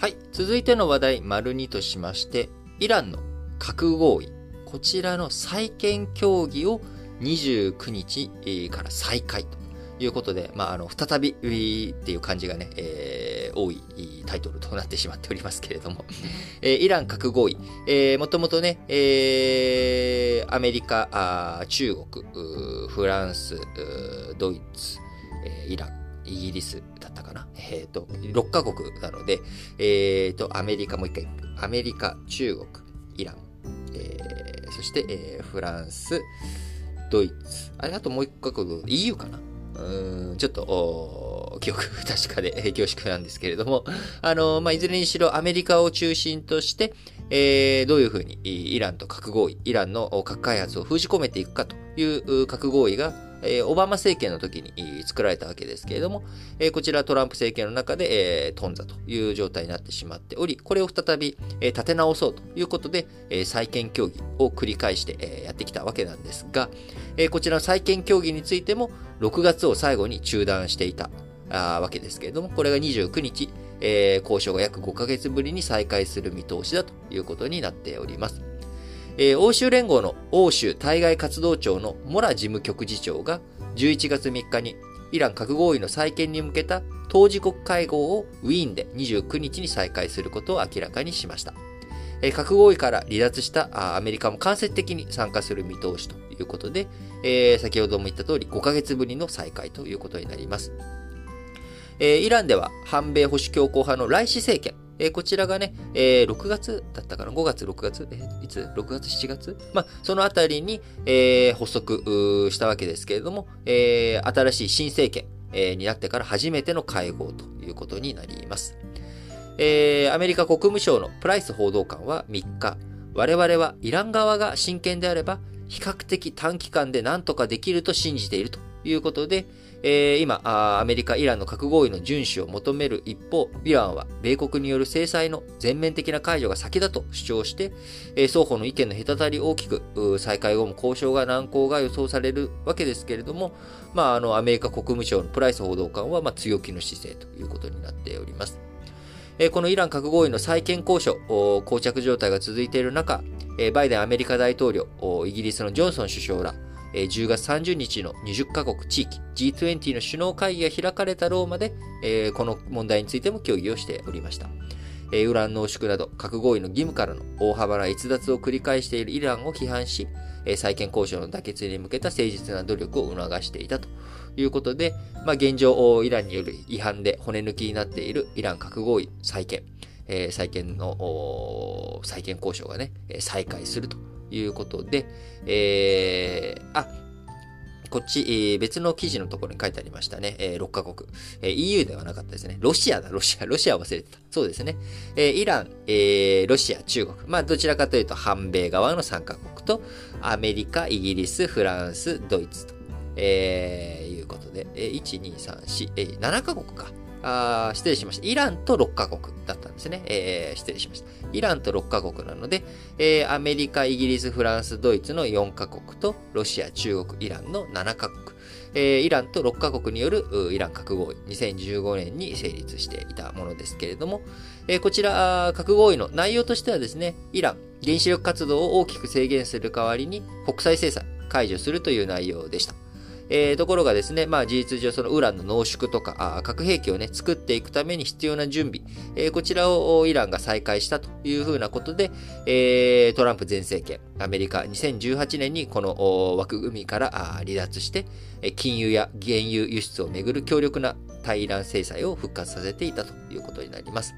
はい。続いての話題、丸2としまして、イランの核合意。こちらの再建協議を29日から再開ということで、まあ、あの、再びウィーっていう感じがね、えー、多いタイトルとなってしまっておりますけれども、えー、イラン核合意、えー、もともとね、えー、アメリカ、あ中国、フランス、ドイツ、えー、イラン、イギリスだったかな？えっ、ー、と、6カ国なので、えっ、ー、と、アメリカ、もう一回、アメリカ、中国、イラン、えー、そして、えー、フランス、ドイツ、あれ、あともう一カ国、EU かな？うん、ちょっと、記憶不 確かで恐縮なんですけれども、あの、まあ、いずれにしろアメリカを中心として、えー、どういうふうにイランと核合意、イランの核開発を封じ込めていくかという核合意がえー、オバマ政権の時に作られたわけですけれども、えー、こちらトランプ政権の中で、えー、頓挫という状態になってしまっており、これを再び、え、立て直そうということで、え、再建協議を繰り返して、え、やってきたわけなんですが、え、こちらの再建協議についても、6月を最後に中断していたあわけですけれども、これが29日、え、交渉が約5ヶ月ぶりに再開する見通しだということになっております。えー、欧州連合の欧州対外活動庁のモラ事務局次長が11月3日にイラン核合意の再建に向けた当事国会合をウィーンで29日に再開することを明らかにしました。え核合意から離脱したアメリカも間接的に参加する見通しということで、えー、先ほども言った通り5ヶ月ぶりの再開ということになります。えー、イランでは反米保守強硬派のライシ政権、えー、こちらがね、えー、6月だったかな ?5 月、6月？えー、いつ ?6 月、7月？まあ、そのあたりに、えー、発足したわけですけれども、えー、新しい新政権、えー、になってから初めての会合ということになります。えー、アメリカ国務省のプライス報道官は3日、我々はイラン側が真剣であれば、比較的短期間で何とかできると信じているということで、えー、今アメリカ、イランの核合意の遵守を求める一方、イランは米国による制裁の全面的な解除が先だと主張して、えー、双方の意見の隔たり大きく、再開後も交渉が難航が予想されるわけですけれども、まあ、あのアメリカ国務省のプライス報道官は、まあ、強気の姿勢ということになっております。このイラン核合意の再建交渉、膠着状態が続いている中、バイデンアメリカ大統領、イギリスのジョンソン首相ら、10月30日の20カ国地域 G20 の首脳会議が開かれたローマで、この問題についても協議をしておりました。ウラン濃縮など核合意の義務からの大幅な逸脱を繰り返しているイランを批判し、再建交渉の妥結に向けた誠実な努力を促していたということで、まあ、現状、イランによる違反で骨抜きになっているイラン核合意再建、再建の、再建交渉がね、再開するということで、えー、あ、こっち、えー、別の記事のところに書いてありましたね。えー、6カ国、えー。EU ではなかったですね。ロシアだ、ロシア。ロシア忘れてた。そうですね。えー、イラン、えー、ロシア、中国。まあ、どちらかというと、反米側の3カ国と、アメリカ、イギリス、フランス、ドイツと、えー、いうことで、えー、1、2、3、4、えー、7カ国か。あ失礼しました。イランと6カ国だったんですね。えー、失礼しました。イランと6カ国なので、えー、アメリカ、イギリス、フランス、ドイツの4カ国と、ロシア、中国、イランの7カ国。えー、イランと6カ国によるイラン核合意、2015年に成立していたものですけれども、えー、こちら、核合意の内容としてはですね、イラン、原子力活動を大きく制限する代わりに国際制裁解除するという内容でした。えー、ところがですね、まあ事実上そのウランの濃縮とか、核兵器をね、作っていくために必要な準備、えー、こちらをイランが再開したというふうなことで、えー、トランプ前政権、アメリカ2018年にこの枠組みから離脱して、金融や原油輸出をめぐる強力な対イラン制裁を復活させていたということになります。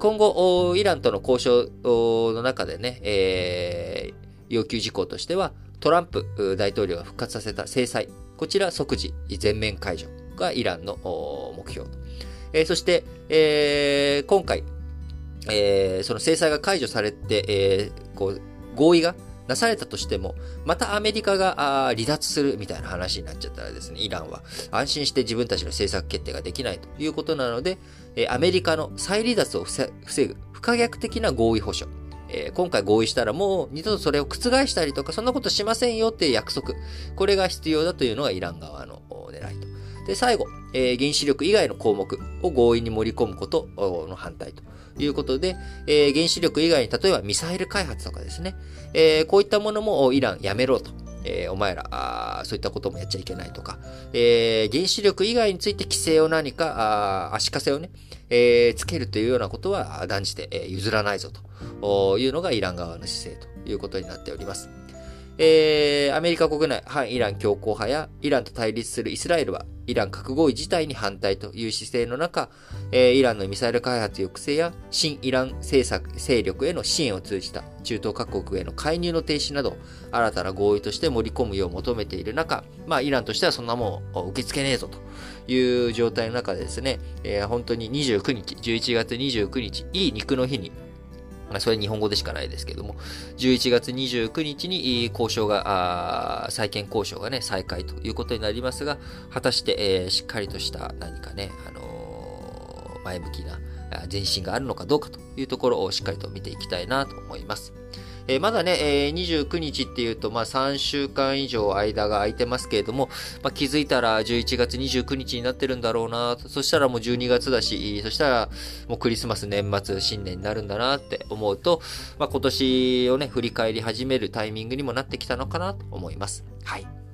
今後、イランとの交渉の中でね、えー、要求事項としては、トランプ大統領が復活させた制裁、こちら即時全面解除がイランの目標。えー、そして、えー、今回、えー、その制裁が解除されて、え、こう合意がなされたとしても、またアメリカが離脱するみたいな話になっちゃったらですね、イランは安心して自分たちの政策決定ができないということなので、アメリカの再離脱を防ぐ不可逆的な合意保障。えー、今回合意したらもう二度とそれを覆したりとか、そんなことしませんよっていう約束。これが必要だというのがイラン側の狙いと。で、最後、えー、原子力以外の項目を合意に盛り込むことの反対ということで、えー、原子力以外に例えばミサイル開発とかですね、え、こういったものもイランやめろと。えー、お前らあ、そういったこともやっちゃいけないとか、えー、原子力以外について規制を何か、あ足かせをね、えー、つけるというようなことは断じて、え譲らないぞというのがイラン側の姿勢ということになっております。えー、アメリカ国内、反イラン強硬派や、イランと対立するイスラエルは、イラン核合意自体に反対という姿勢の中、えー、イランのミサイル開発抑制や、新イラン政策、勢力への支援を通じた中東各国への介入の停止など、新たな合意として盛り込むよう求めている中、まあ、イランとしてはそんなもん受け付けねえぞという状態の中でですね、えー、本当に29日、11月29日、いい肉の日に、それは日本語でしかないですけども、11月29日に交渉が、再建交渉がね、再開ということになりますが、果たして、えー、しっかりとした何かね、あのー、前向きな前進があるのかどうかというところをしっかりと見ていきたいなと思います。えー、まだね、えー、29日っていうと、まあ3週間以上間が空いてますけれども、まあ、気づいたら11月29日になってるんだろうな、そしたらもう12月だし、そしたらもうクリスマス、年末、新年になるんだなって思うと、まあ今年をね、振り返り始めるタイミングにもなってきたのかなと思います。はい。